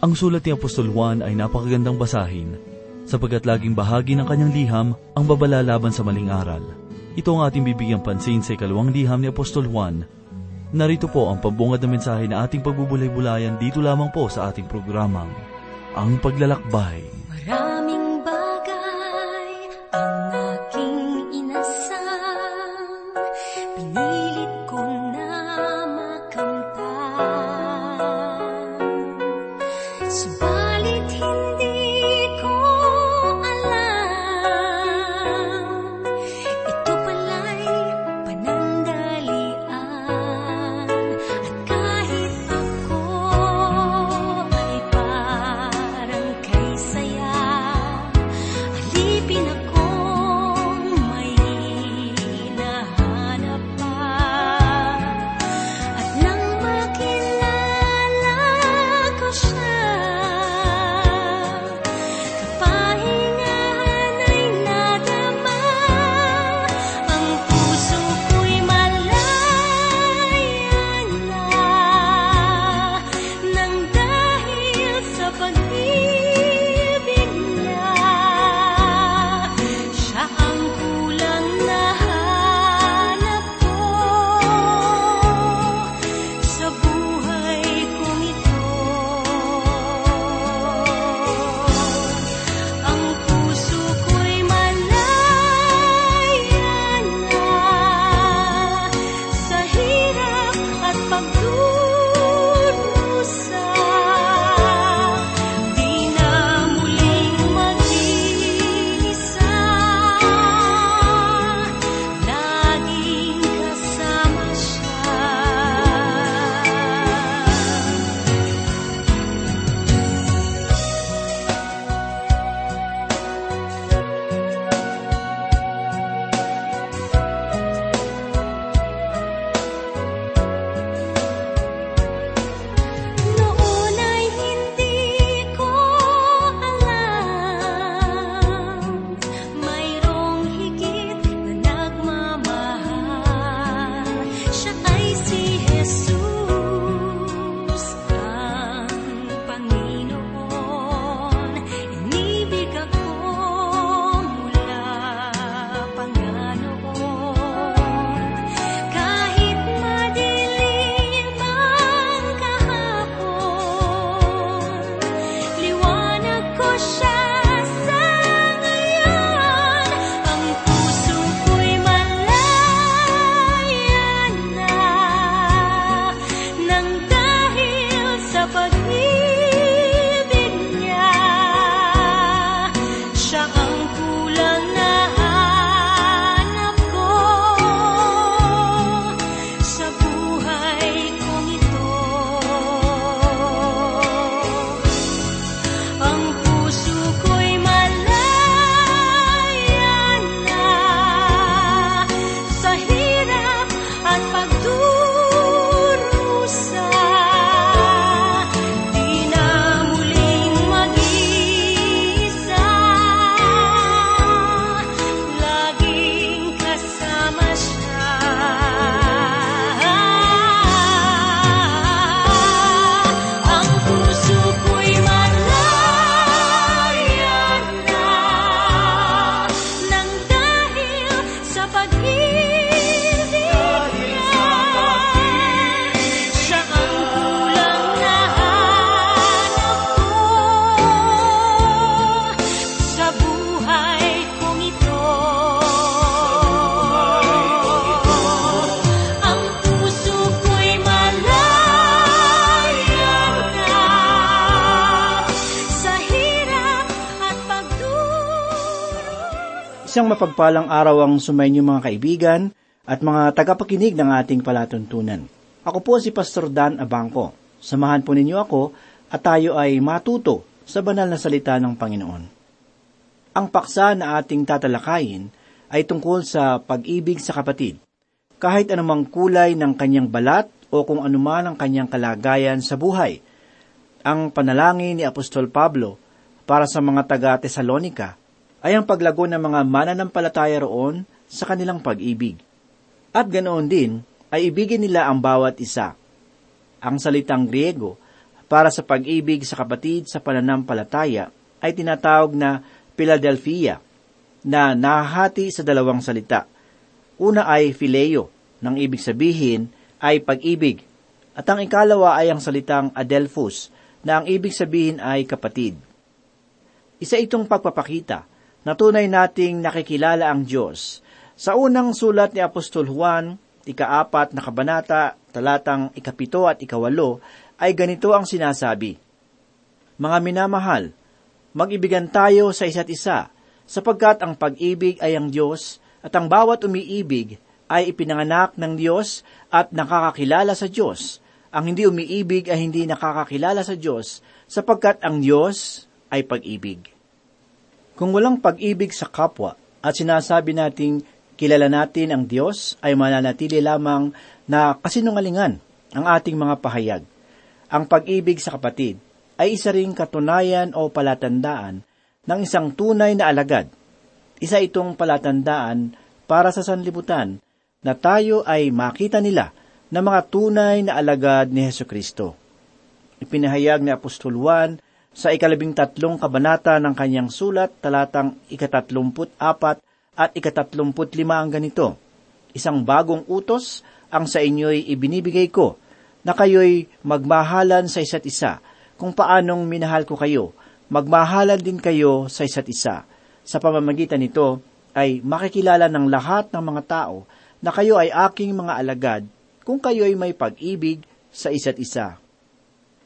Ang sulat ni Apostol Juan ay napakagandang basahin sapagkat laging bahagi ng kanyang liham ang babala laban sa maling aral. Ito ang ating bibigyang pansin sa ikalawang liham ni Apostol Juan. Narito po ang pambungad na mensahe na ating pagbubulay-bulayan dito lamang po sa ating programang, Ang Paglalakbay. Maraming mapagpalang araw ang sumainyo mga kaibigan at mga tagapakinig ng ating palatuntunan. Ako po si Pastor Dan Abangco. Samahan po ninyo ako at tayo ay matuto sa banal na salita ng Panginoon. Ang paksa na ating tatalakayin ay tungkol sa pag-ibig sa kapatid. Kahit anumang kulay ng kanyang balat o kung anuman ang kanyang kalagayan sa buhay, ang panalangin ni Apostol Pablo para sa mga taga-Tesalonika ay ang paglago ng mga mananampalataya roon sa kanilang pag-ibig. At ganoon din ay ibigin nila ang bawat isa. Ang salitang Griego para sa pag-ibig sa kapatid sa pananampalataya ay tinatawag na Philadelphia, na nahahati sa dalawang salita. Una ay phileo, nang ibig sabihin ay pag-ibig, at ang ikalawa ay ang salitang adelphos, na ang ibig sabihin ay kapatid. Isa itong pagpapakita na tunay nating nakikilala ang Diyos. Sa unang sulat ni Apostol Juan, ikaapat na kabanata, talatang ikapito at ikawalo, ay ganito ang sinasabi, Mga minamahal, mag-ibigan tayo sa isa't isa, sapagkat ang pag-ibig ay ang Diyos, at ang bawat umiibig ay ipinanganak ng Diyos at nakakakilala sa Diyos. Ang hindi umiibig ay hindi nakakakilala sa Diyos, sapagkat ang Diyos ay pag-ibig. Kung walang pag-ibig sa kapwa at sinasabi nating kilala natin ang Diyos, ay mananatili lamang na kasinungalingan ang ating mga pahayag. Ang pag-ibig sa kapatid ay isa ring katunayan o palatandaan ng isang tunay na alagad. Isa itong palatandaan para sa sanlibutan na tayo ay makita nila na mga tunay na alagad ni Heso Kristo. Ipinahayag ni Apostol Juan sa ikalabing tatlong kabanata ng kanyang sulat, talatang ikatatlumput apat at ikatatlumput lima ang ganito. Isang bagong utos ang sa inyo'y ibinibigay ko, na kayo'y magmahalan sa isa't isa, kung paanong minahal ko kayo, magmahalan din kayo sa isa't isa. Sa pamamagitan nito ay makikilala ng lahat ng mga tao na kayo ay aking mga alagad kung kayo ay may pag-ibig sa isa't isa.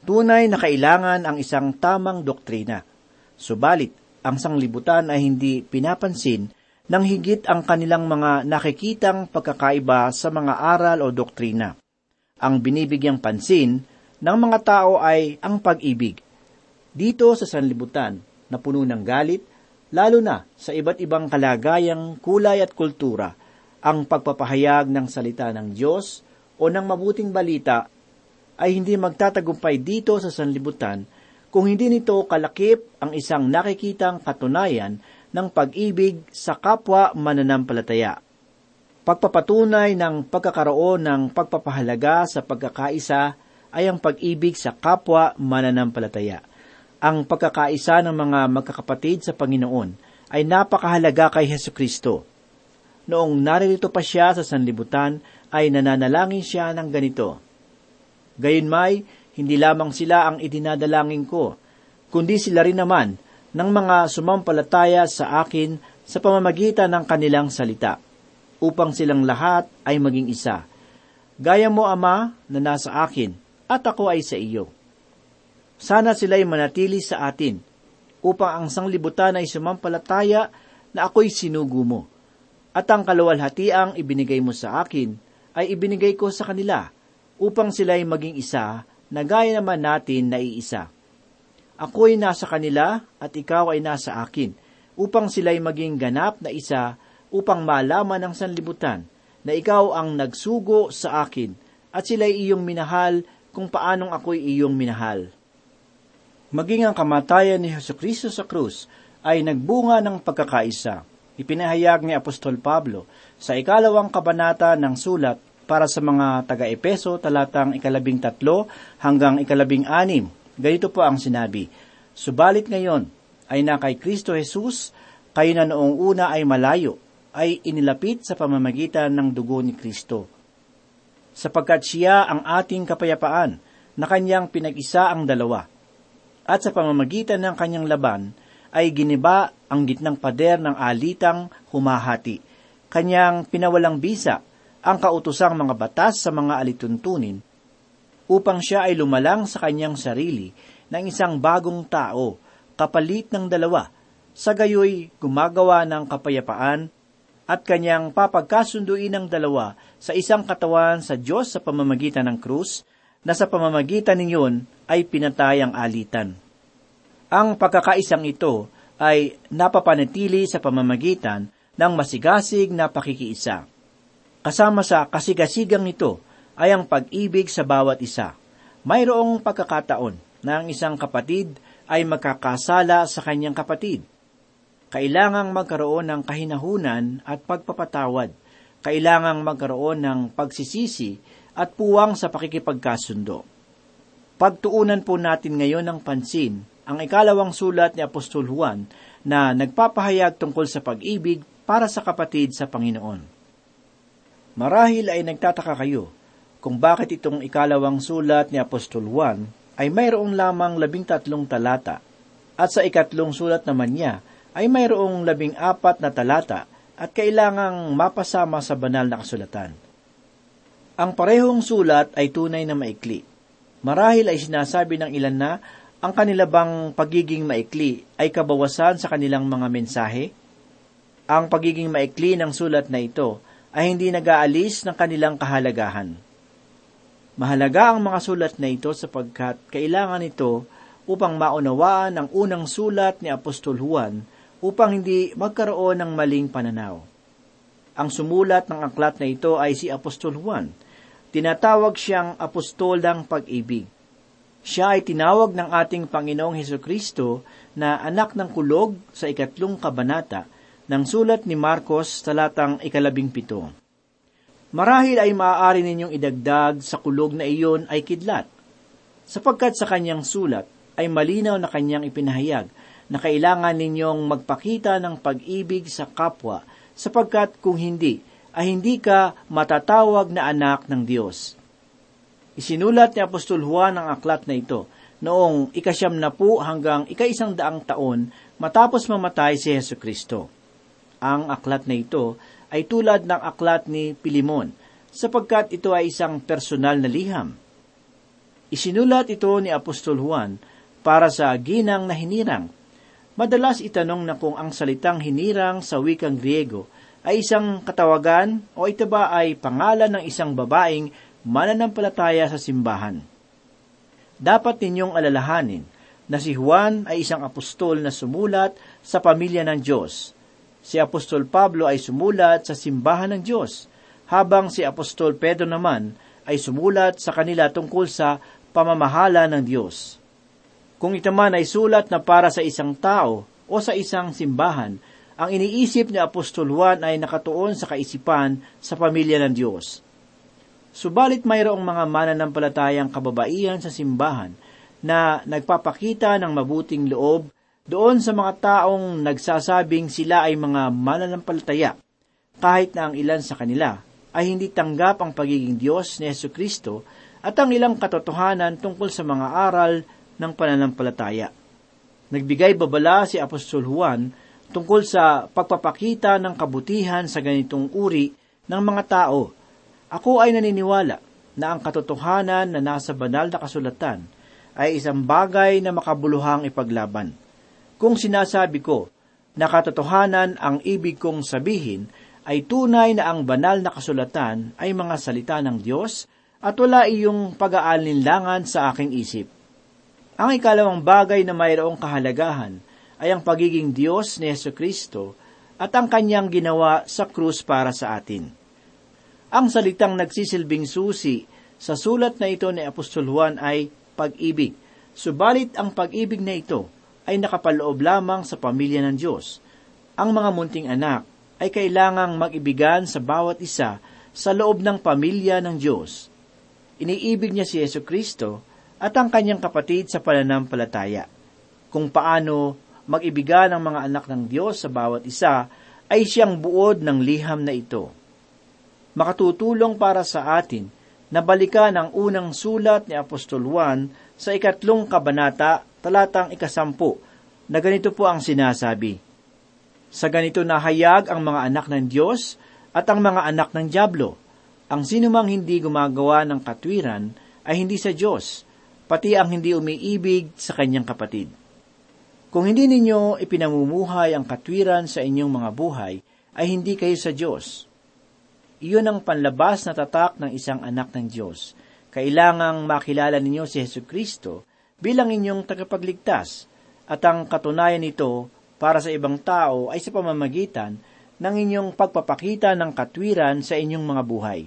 Tunay na kailangan ang isang tamang doktrina. Subalit, ang sanglibutan ay hindi pinapansin nang higit ang kanilang mga nakikitang pagkakaiba sa mga aral o doktrina. Ang binibigyang pansin ng mga tao ay ang pag-ibig. Dito sa sanlibutan na puno ng galit, lalo na sa iba't ibang kalagayang kulay at kultura, ang pagpapahayag ng salita ng Diyos o ng mabuting balita ay hindi magtatagumpay dito sa sanlibutan kung hindi nito kalakip ang isang nakikitang katunayan ng pag-ibig sa kapwa mananampalataya. Pagpapatunay ng pagkakaroon ng pagpapahalaga sa pagkakaisa ay ang pag-ibig sa kapwa mananampalataya. Ang pagkakaisa ng mga magkakapatid sa Panginoon ay napakahalaga kay Heso Kristo. Noong naririto pa siya sa sanlibutan, ay nananalangin siya ng ganito. Gayunmay, hindi lamang sila ang idinadalangin ko, kundi sila rin naman ng mga sumampalataya sa akin sa pamamagitan ng kanilang salita, upang silang lahat ay maging isa. Gaya mo, Ama, na nasa akin, at ako ay sa iyo. Sana sila'y manatili sa atin, upang ang sanglibutan ay sumampalataya na ako'y sinugo mo. At ang kaluwalhatiang ibinigay mo sa akin, ay ibinigay ko sa kanila, upang sila'y maging isa, na gaya naman natin na iisa Ako'y nasa kanila at ikaw ay nasa akin, upang sila'y maging ganap na isa, upang malaman ng sanlibutan na ikaw ang nagsugo sa akin, at sila'y iyong minahal kung paanong ako'y iyong minahal. Maging ang kamatayan ni Heso Kristo sa krus ay nagbunga ng pagkakaisa. Ipinahayag ni Apostol Pablo sa ikalawang kabanata ng sulat para sa mga taga-Epeso talatang ikalabing tatlo hanggang ikalabing anim Ganito po ang sinabi, Subalit ngayon ay na kay Kristo Jesus, kayo na noong una ay malayo, ay inilapit sa pamamagitan ng dugo ni Kristo. Sapagkat siya ang ating kapayapaan, na kanyang pinag-isa ang dalawa. At sa pamamagitan ng kanyang laban, ay giniba ang gitnang pader ng alitang humahati. Kanyang pinawalang bisa ang kautusang mga batas sa mga alituntunin upang siya ay lumalang sa kanyang sarili ng isang bagong tao, kapalit ng dalawa, sa gayoy gumagawa ng kapayapaan at kanyang papagkasunduin ng dalawa sa isang katawan sa Diyos sa pamamagitan ng krus, na sa pamamagitan ninyon ay pinatay ang alitan. Ang pagkakaisang ito ay napapanatili sa pamamagitan ng masigasig na pakikiisa. Kasama sa kasigasigang ito ay ang pag-ibig sa bawat isa. Mayroong pagkakataon na ang isang kapatid ay magkakasala sa kanyang kapatid. Kailangang magkaroon ng kahinahunan at pagpapatawad. Kailangang magkaroon ng pagsisisi at puwang sa pakikipagkasundo. Pagtuunan po natin ngayon ng pansin ang ikalawang sulat ni Apostol Juan na nagpapahayag tungkol sa pag-ibig para sa kapatid sa Panginoon. Marahil ay nagtataka kayo kung bakit itong ikalawang sulat ni Apostol Juan ay mayroong lamang labing tatlong talata at sa ikatlong sulat naman niya ay mayroong labing apat na talata at kailangang mapasama sa banal na kasulatan. Ang parehong sulat ay tunay na maikli. Marahil ay sinasabi ng ilan na ang kanila bang pagiging maikli ay kabawasan sa kanilang mga mensahe? Ang pagiging maikli ng sulat na ito ay hindi nag-aalis ng kanilang kahalagahan. Mahalaga ang mga sulat na ito sapagkat kailangan ito upang maunawaan ang unang sulat ni Apostol Juan upang hindi magkaroon ng maling pananaw. Ang sumulat ng aklat na ito ay si Apostol Juan. Tinatawag siyang apostol ng pag-ibig. Siya ay tinawag ng ating Panginoong Heso Kristo na anak ng kulog sa ikatlong kabanata ng sulat ni Marcos talatang ikalabing pito. Marahil ay maaari ninyong idagdag sa kulog na iyon ay kidlat, sapagkat sa kanyang sulat ay malinaw na kanyang ipinahayag na kailangan ninyong magpakita ng pag-ibig sa kapwa sapagkat kung hindi, ay hindi ka matatawag na anak ng Diyos. Isinulat ni Apostol Juan ang aklat na ito noong ikasyam na po hanggang ikaisang daang taon matapos mamatay si Yesu Kristo. Ang aklat na ito ay tulad ng aklat ni Pilimon sapagkat ito ay isang personal na liham. Isinulat ito ni Apostol Juan para sa ginang na hinirang. Madalas itanong na kung ang salitang hinirang sa wikang Griego ay isang katawagan o ito ba ay pangalan ng isang babaeng mananampalataya sa simbahan. Dapat ninyong alalahanin na si Juan ay isang apostol na sumulat sa pamilya ng Diyos. Si Apostol Pablo ay sumulat sa simbahan ng Diyos, habang si Apostol Pedro naman ay sumulat sa kanila tungkol sa pamamahala ng Diyos. Kung ito man ay sulat na para sa isang tao o sa isang simbahan, ang iniisip ni Apostol Juan ay nakatuon sa kaisipan sa pamilya ng Diyos. Subalit mayroong mga mananampalatayang kababaihan sa simbahan na nagpapakita ng mabuting loob doon sa mga taong nagsasabing sila ay mga mananampalataya, kahit na ang ilan sa kanila ay hindi tanggap ang pagiging Diyos ni Yesu Kristo at ang ilang katotohanan tungkol sa mga aral ng pananampalataya. Nagbigay babala si Apostol Juan tungkol sa pagpapakita ng kabutihan sa ganitong uri ng mga tao. Ako ay naniniwala na ang katotohanan na nasa banal na kasulatan ay isang bagay na makabuluhang ipaglaban. Kung sinasabi ko na katotohanan ang ibig kong sabihin, ay tunay na ang banal na kasulatan ay mga salita ng Diyos at wala iyong pag-aalinlangan sa aking isip. Ang ikalawang bagay na mayroong kahalagahan ay ang pagiging Diyos ni Yesu Kristo at ang kanyang ginawa sa krus para sa atin. Ang salitang nagsisilbing susi sa sulat na ito ni Apostol Juan ay pag-ibig. Subalit ang pag-ibig na ito ay nakapaloob lamang sa pamilya ng Diyos. Ang mga munting anak ay kailangang mag-ibigan sa bawat isa sa loob ng pamilya ng Diyos. Iniibig niya si Yesu Kristo at ang kanyang kapatid sa pananampalataya. Kung paano mag-ibigan ang mga anak ng Diyos sa bawat isa, ay siyang buod ng liham na ito. Makatutulong para sa atin na balikan ang unang sulat ni Apostol Juan sa ikatlong kabanata, talatang ikasampu, na ganito po ang sinasabi. Sa ganito nahayag ang mga anak ng Diyos at ang mga anak ng Diablo. Ang sinumang hindi gumagawa ng katwiran ay hindi sa Diyos, pati ang hindi umiibig sa kanyang kapatid. Kung hindi ninyo ipinamumuhay ang katwiran sa inyong mga buhay, ay hindi kayo sa Diyos. Iyon ang panlabas na tatak ng isang anak ng Diyos. Kailangang makilala ninyo si Yesu Kristo bilang inyong tagapagligtas at ang katunayan nito para sa ibang tao ay sa pamamagitan ng inyong pagpapakita ng katwiran sa inyong mga buhay.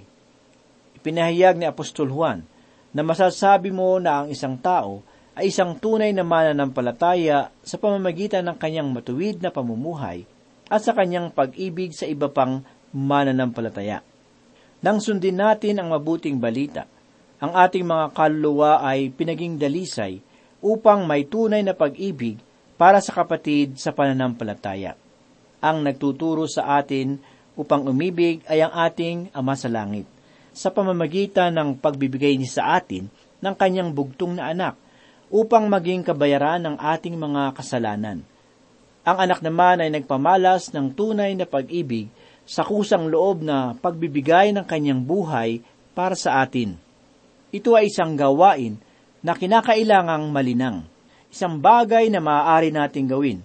Ipinahayag ni Apostol Juan na masasabi mo na ang isang tao ay isang tunay na mananampalataya sa pamamagitan ng kanyang matuwid na pamumuhay at sa kanyang pag-ibig sa iba pang mananampalataya. Nang sundin natin ang mabuting balita, ang ating mga kaluluwa ay pinaging dalisay upang may tunay na pag-ibig para sa kapatid sa pananampalataya. Ang nagtuturo sa atin upang umibig ay ang ating Ama sa Langit sa pamamagitan ng pagbibigay niya sa atin ng kanyang bugtong na anak upang maging kabayaran ng ating mga kasalanan. Ang anak naman ay nagpamalas ng tunay na pag-ibig sa kusang loob na pagbibigay ng kanyang buhay para sa atin. Ito ay isang gawain na kinakailangang malinang. Isang bagay na maaari nating gawin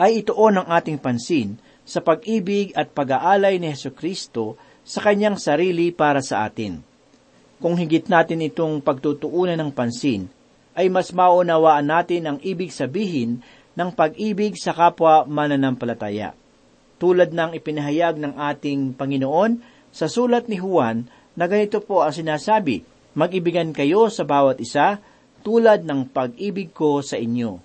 ay ituon ang ating pansin sa pag-ibig at pag-aalay ni Heso Kristo sa kanyang sarili para sa atin. Kung higit natin itong pagtutuunan ng pansin, ay mas maunawaan natin ang ibig sabihin ng pag-ibig sa kapwa mananampalataya. Tulad ng ipinahayag ng ating Panginoon sa sulat ni Juan na ganito po ang sinasabi, Mag-ibigan kayo sa bawat isa tulad ng pag-ibig ko sa inyo.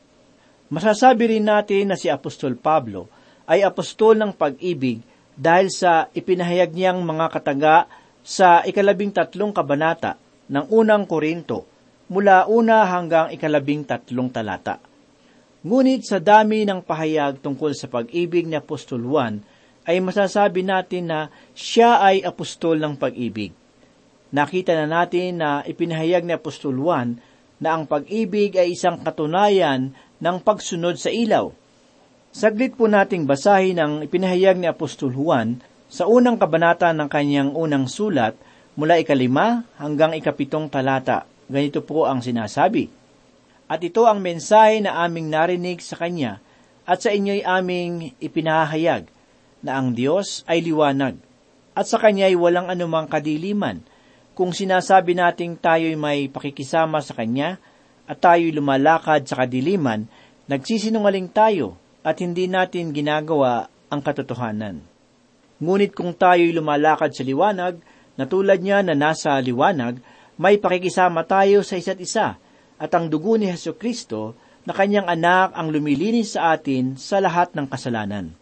Masasabi rin natin na si Apostol Pablo ay apostol ng pag-ibig dahil sa ipinahayag niyang mga kataga sa ikalabing tatlong kabanata ng unang Korinto mula una hanggang ikalabing tatlong talata. Ngunit sa dami ng pahayag tungkol sa pag-ibig ni Apostol Juan, ay masasabi natin na siya ay apostol ng pag-ibig. Nakita na natin na ipinahayag ni Apostol Juan na ang pag-ibig ay isang katunayan ng pagsunod sa ilaw. Saglit po nating basahin ang ipinahayag ni Apostol Juan sa unang kabanata ng kanyang unang sulat mula ikalima hanggang ikapitong talata. Ganito po ang sinasabi. At ito ang mensahe na aming narinig sa kanya at sa inyo'y aming ipinahayag na ang Diyos ay liwanag at sa kanya'y walang anumang kadiliman – kung sinasabi nating tayo'y may pakikisama sa Kanya at tayo'y lumalakad sa kadiliman, nagsisinungaling tayo at hindi natin ginagawa ang katotohanan. Ngunit kung tayo'y lumalakad sa liwanag, na tulad niya na nasa liwanag, may pakikisama tayo sa isa't isa at ang dugo ni Heso Kristo na kanyang anak ang lumilinis sa atin sa lahat ng kasalanan.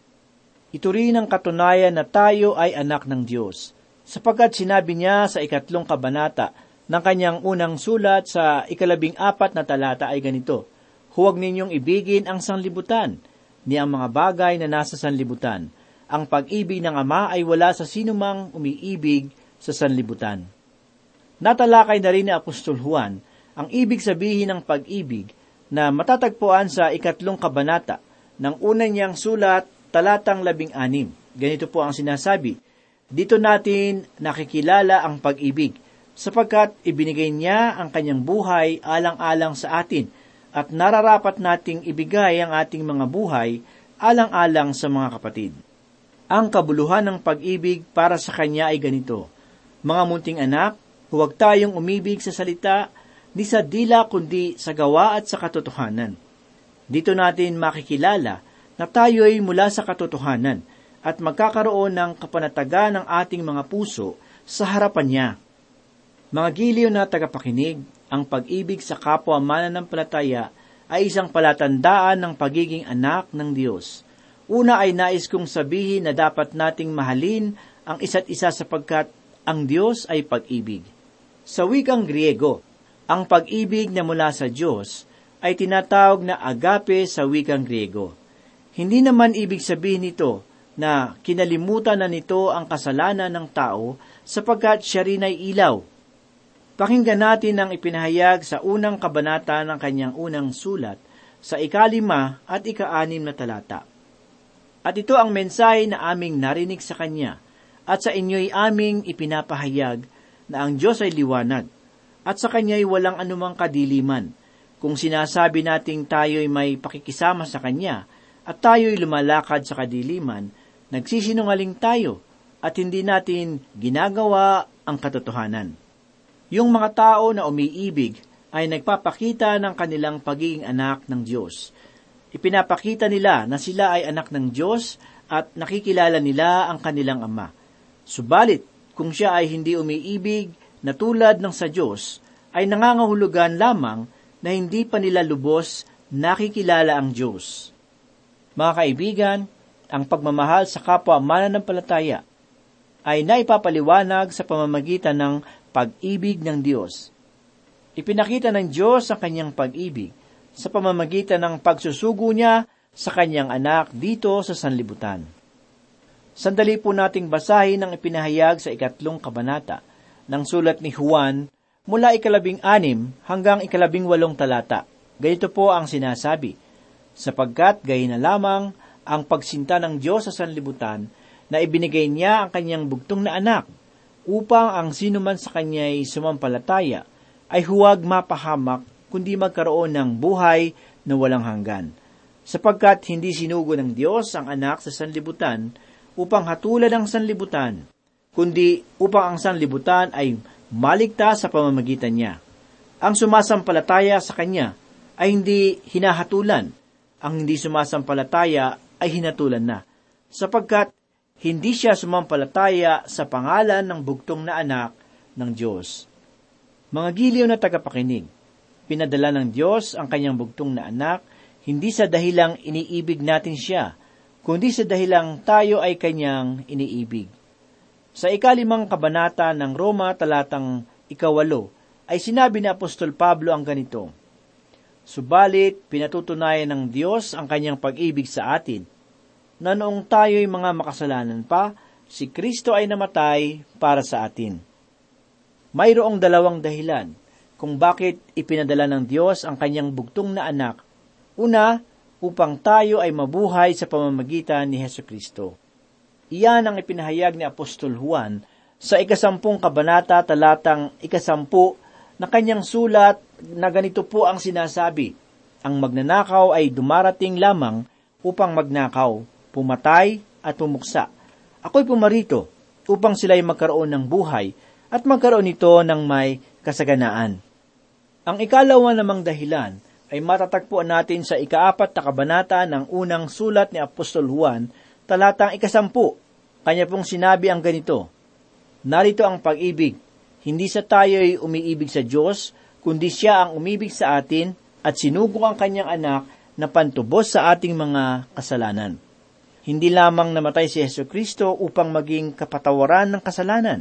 Ito rin ang katunayan na tayo ay anak ng Diyos sapagkat sinabi niya sa ikatlong kabanata ng kanyang unang sulat sa ikalabing apat na talata ay ganito, Huwag ninyong ibigin ang sanlibutan, ni ang mga bagay na nasa sanlibutan. Ang pag-ibig ng Ama ay wala sa sinumang umiibig sa sanlibutan. Natalakay na rin ni Apostol Juan ang ibig sabihin ng pag-ibig na matatagpuan sa ikatlong kabanata ng unang niyang sulat talatang labing anim. Ganito po ang sinasabi, dito natin nakikilala ang pag-ibig sapagkat ibinigay niya ang kanyang buhay alang-alang sa atin at nararapat nating ibigay ang ating mga buhay alang-alang sa mga kapatid. Ang kabuluhan ng pag-ibig para sa kanya ay ganito, Mga munting anak, huwag tayong umibig sa salita, ni sa dila kundi sa gawa at sa katotohanan. Dito natin makikilala na tayo ay mula sa katotohanan – at magkakaroon ng kapanatagan ng ating mga puso sa harapan niya. Mga giliw na tagapakinig, ang pag-ibig sa kapwa mananampalataya ay isang palatandaan ng pagiging anak ng Diyos. Una ay nais kong sabihin na dapat nating mahalin ang isa't isa sapagkat ang Diyos ay pag-ibig. Sa wikang Griego, ang pag-ibig na mula sa Diyos ay tinatawag na agape sa wikang Griego. Hindi naman ibig sabihin nito na kinalimutan na nito ang kasalanan ng tao sapagkat siya rin ay ilaw. Pakinggan natin ang ipinahayag sa unang kabanata ng kanyang unang sulat sa ikalima at ikaanim na talata. At ito ang mensahe na aming narinig sa kanya at sa inyo'y aming ipinapahayag na ang Diyos ay liwanag at sa kanya'y walang anumang kadiliman. Kung sinasabi nating tayo'y may pakikisama sa kanya at tayo'y lumalakad sa kadiliman, nagsisinungaling tayo at hindi natin ginagawa ang katotohanan. Yung mga tao na umiibig ay nagpapakita ng kanilang pagiging anak ng Diyos. Ipinapakita nila na sila ay anak ng Diyos at nakikilala nila ang kanilang ama. Subalit, kung siya ay hindi umiibig na tulad ng sa Diyos, ay nangangahulugan lamang na hindi pa nila lubos nakikilala ang Diyos. Mga kaibigan, ang pagmamahal sa kapwa mananampalataya ay naipapaliwanag sa pamamagitan ng pag-ibig ng Diyos. Ipinakita ng Diyos ang kanyang pag-ibig sa pamamagitan ng pagsusugo niya sa kanyang anak dito sa sanlibutan. Sandali po nating basahin ang ipinahayag sa ikatlong kabanata ng sulat ni Juan mula ikalabing anim hanggang ikalabing walong talata. Ganito po ang sinasabi, sapagkat gayon na lamang ang pagsinta ng Diyos sa sanlibutan na ibinigay niya ang kanyang bugtong na anak upang ang sino man sa kanya'y sumampalataya ay huwag mapahamak kundi magkaroon ng buhay na walang hanggan. Sapagkat hindi sinugo ng Diyos ang anak sa sanlibutan upang hatulan ang sanlibutan, kundi upang ang sanlibutan ay maligtas sa pamamagitan niya. Ang sumasampalataya sa Kanya ay hindi hinahatulan. Ang hindi sumasampalataya ay hinatulan na, sapagkat hindi siya sumampalataya sa pangalan ng bugtong na anak ng Diyos. Mga giliw na tagapakinig, pinadala ng Diyos ang kanyang bugtong na anak, hindi sa dahilang iniibig natin siya, kundi sa dahilang tayo ay kanyang iniibig. Sa ikalimang kabanata ng Roma talatang ikawalo, ay sinabi ni Apostol Pablo ang ganito, Subalit, pinatutunayan ng Diyos ang kanyang pag-ibig sa atin, na noong tayo'y mga makasalanan pa, si Kristo ay namatay para sa atin. Mayroong dalawang dahilan kung bakit ipinadala ng Diyos ang kanyang bugtong na anak. Una, upang tayo ay mabuhay sa pamamagitan ni Heso Kristo. Iyan ang ipinahayag ni Apostol Juan sa ikasampung kabanata talatang ikasampu na kanyang sulat na ganito po ang sinasabi, ang magnanakaw ay dumarating lamang upang magnakaw, pumatay at pumuksa. Ako'y pumarito upang sila'y magkaroon ng buhay at magkaroon nito ng may kasaganaan. Ang ikalawa namang dahilan ay matatagpuan natin sa ikaapat na kabanata ng unang sulat ni Apostol Juan, talatang ikasampu. Kanya pong sinabi ang ganito, Narito ang pag-ibig, hindi sa tayo'y umiibig sa Diyos, kundi siya ang umibig sa atin at sinugo ang kanyang anak na pantubos sa ating mga kasalanan. Hindi lamang namatay si Yesu Kristo upang maging kapatawaran ng kasalanan,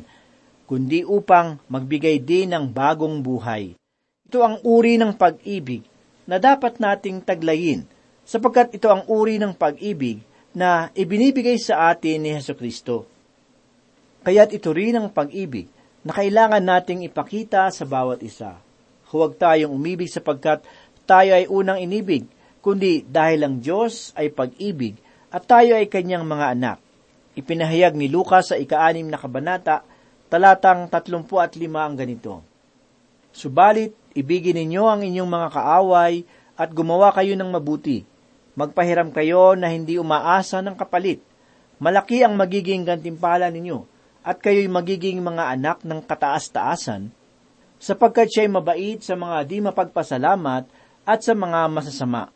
kundi upang magbigay din ng bagong buhay. Ito ang uri ng pag-ibig na dapat nating taglayin, sapagkat ito ang uri ng pag-ibig na ibinibigay sa atin ni Heso Kristo. Kaya't ito rin ang pag-ibig na kailangan nating ipakita sa bawat isa. Huwag tayong umibig sapagkat tayo ay unang inibig, kundi dahil ang Diyos ay pag-ibig at tayo ay kanyang mga anak. Ipinahayag ni Lucas sa ikaanim na kabanata talatang 35 ang ganito. Subalit, ibigin ninyo ang inyong mga kaaway at gumawa kayo ng mabuti. Magpahiram kayo na hindi umaasa ng kapalit. Malaki ang magiging gantimpala ninyo at kayo'y magiging mga anak ng kataas-taasan, sapagkat siya'y mabait sa mga di mapagpasalamat at sa mga masasama.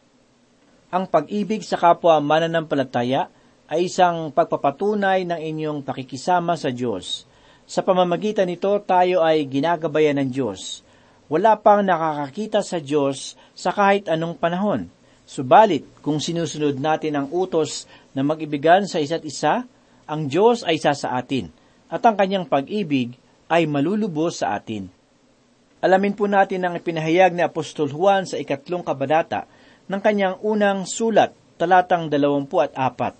Ang pag-ibig sa kapwa mananampalataya ay isang pagpapatunay ng inyong pakikisama sa Diyos sa pamamagitan nito tayo ay ginagabayan ng Diyos. Wala pang nakakakita sa Diyos sa kahit anong panahon. Subalit, kung sinusunod natin ang utos na mag-ibigan sa isa't isa, ang Diyos ay sa sa atin, at ang kanyang pag-ibig ay malulubos sa atin. Alamin po natin ang ipinahayag ni Apostol Juan sa ikatlong kabadata ng kanyang unang sulat, talatang dalawampu at apat.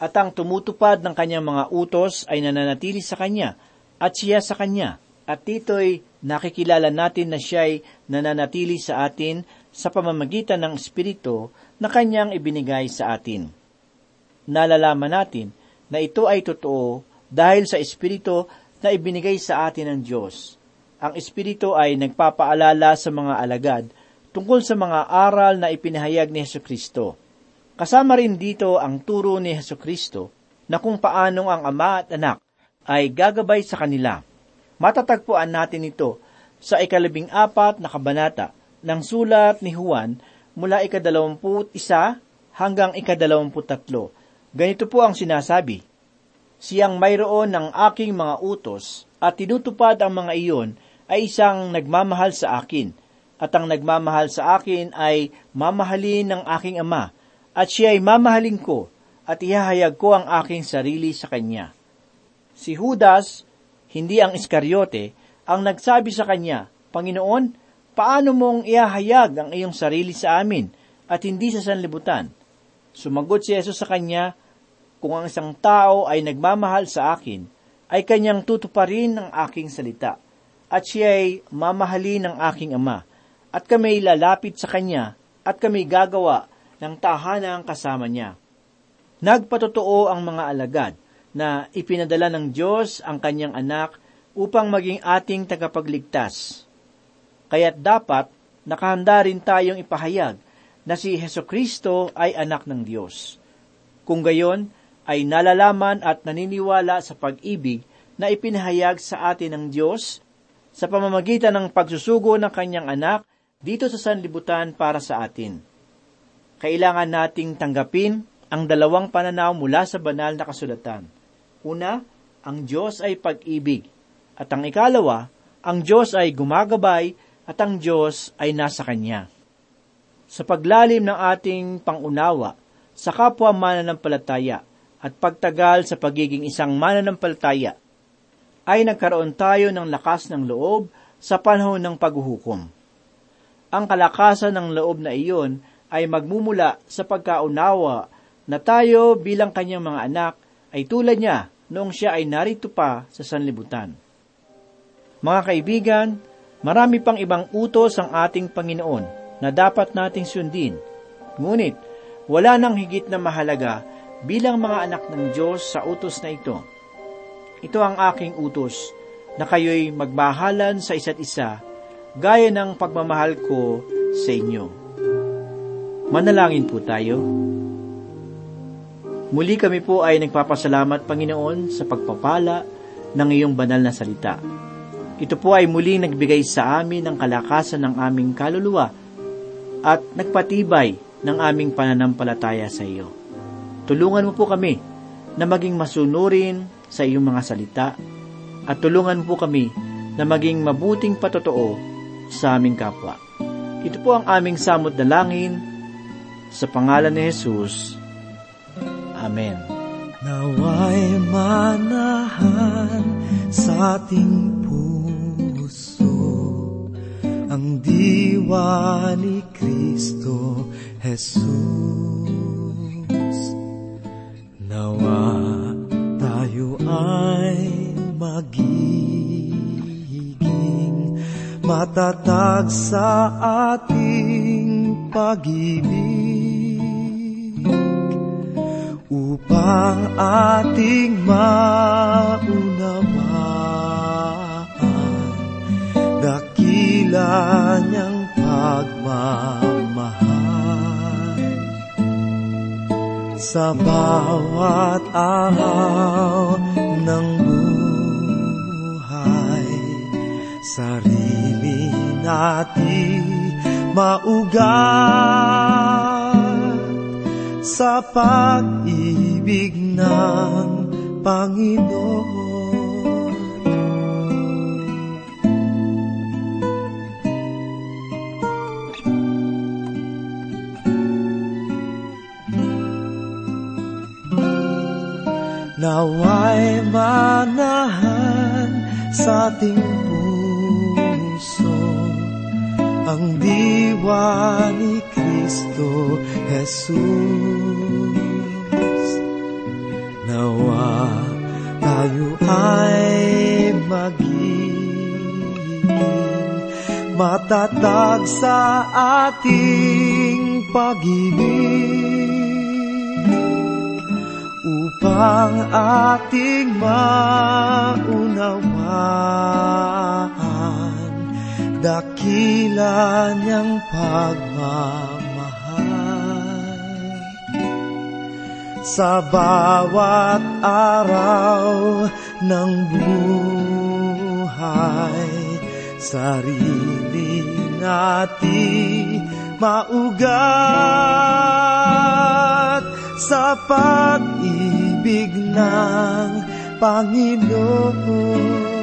At ang tumutupad ng kanyang mga utos ay nananatili sa kanya, at siya sa Kanya. At dito'y nakikilala natin na siya'y nananatili sa atin sa pamamagitan ng Espiritu na Kanyang ibinigay sa atin. Nalalaman natin na ito ay totoo dahil sa Espiritu na ibinigay sa atin ng Diyos. Ang Espiritu ay nagpapaalala sa mga alagad tungkol sa mga aral na ipinahayag ni Heso Kristo. Kasama rin dito ang turo ni Heso Kristo na kung paanong ang ama at anak ay gagabay sa kanila. Matatagpuan natin ito sa ikalabing apat na kabanata ng sulat ni Juan mula ikadalawamput isa hanggang ikadalawamput tatlo. Ganito po ang sinasabi, Siyang mayroon ng aking mga utos at tinutupad ang mga iyon ay isang nagmamahal sa akin, at ang nagmamahal sa akin ay mamahalin ng aking ama, at siya ay mamahalin ko, at ihahayag ko ang aking sarili sa kanya. Si Judas, hindi ang Iskaryote, ang nagsabi sa kanya, Panginoon, paano mong iahayag ang iyong sarili sa amin at hindi sa sanlibutan? Sumagot si Jesus sa kanya, kung ang isang tao ay nagmamahal sa akin, ay kanyang tutuparin ng aking salita, at siya ay mamahalin ng aking ama, at kami lalapit sa kanya, at kami gagawa ng tahanang kasama niya. Nagpatotoo ang mga alagad na ipinadala ng Diyos ang kanyang anak upang maging ating tagapagligtas. Kaya't dapat nakahanda rin tayong ipahayag na si Heso Kristo ay anak ng Diyos. Kung gayon, ay nalalaman at naniniwala sa pag-ibig na ipinahayag sa atin ng Diyos sa pamamagitan ng pagsusugo ng kanyang anak dito sa sanlibutan para sa atin. Kailangan nating tanggapin ang dalawang pananaw mula sa banal na kasulatan. Una, ang Diyos ay pag-ibig. At ang ikalawa, ang Diyos ay gumagabay at ang Diyos ay nasa Kanya. Sa paglalim ng ating pangunawa sa kapwa mananampalataya, at pagtagal sa pagiging isang mananampalataya, ay nagkaroon tayo ng lakas ng loob sa panahon ng paghuhukom. Ang kalakasan ng loob na iyon ay magmumula sa pagkaunawa na tayo bilang kanyang mga anak ay tulad niya noong siya ay narito pa sa sanlibutan. Mga kaibigan, marami pang ibang utos ang ating Panginoon na dapat nating sundin. Ngunit, wala nang higit na mahalaga bilang mga anak ng Diyos sa utos na ito. Ito ang aking utos, na kayo'y magmahalan sa isa't isa, gaya ng pagmamahal ko sa inyo. Manalangin po tayo. Muli kami po ay nagpapasalamat, Panginoon, sa pagpapala ng iyong banal na salita. Ito po ay muling nagbigay sa amin ng kalakasan ng aming kaluluwa at nagpatibay ng aming pananampalataya sa iyo. Tulungan mo po kami na maging masunurin sa iyong mga salita at tulungan po kami na maging mabuting patotoo sa aming kapwa. Ito po ang aming samot na langin sa pangalan ni Jesus. Amen. Naway manahan sa ating puso ang diwa ni Kristo Jesus. Nawa tayo ay magiging matatag sa ating pag-ibig upang ating maunawaan dakila niyang pagmamahal. Sa bawat araw ng Sarili natin maugat sa pag-ibig ng Panginoon. Naway manahan sa ating ang diwa ni Kristo Jesus. Nawa tayo ay magiging matatag sa ating pag-ibig upang ating maunawaan dakila niyang pagmamahal sa bawat araw ng buhay sarili natin maugat sa pag-ibig ng Panginoon.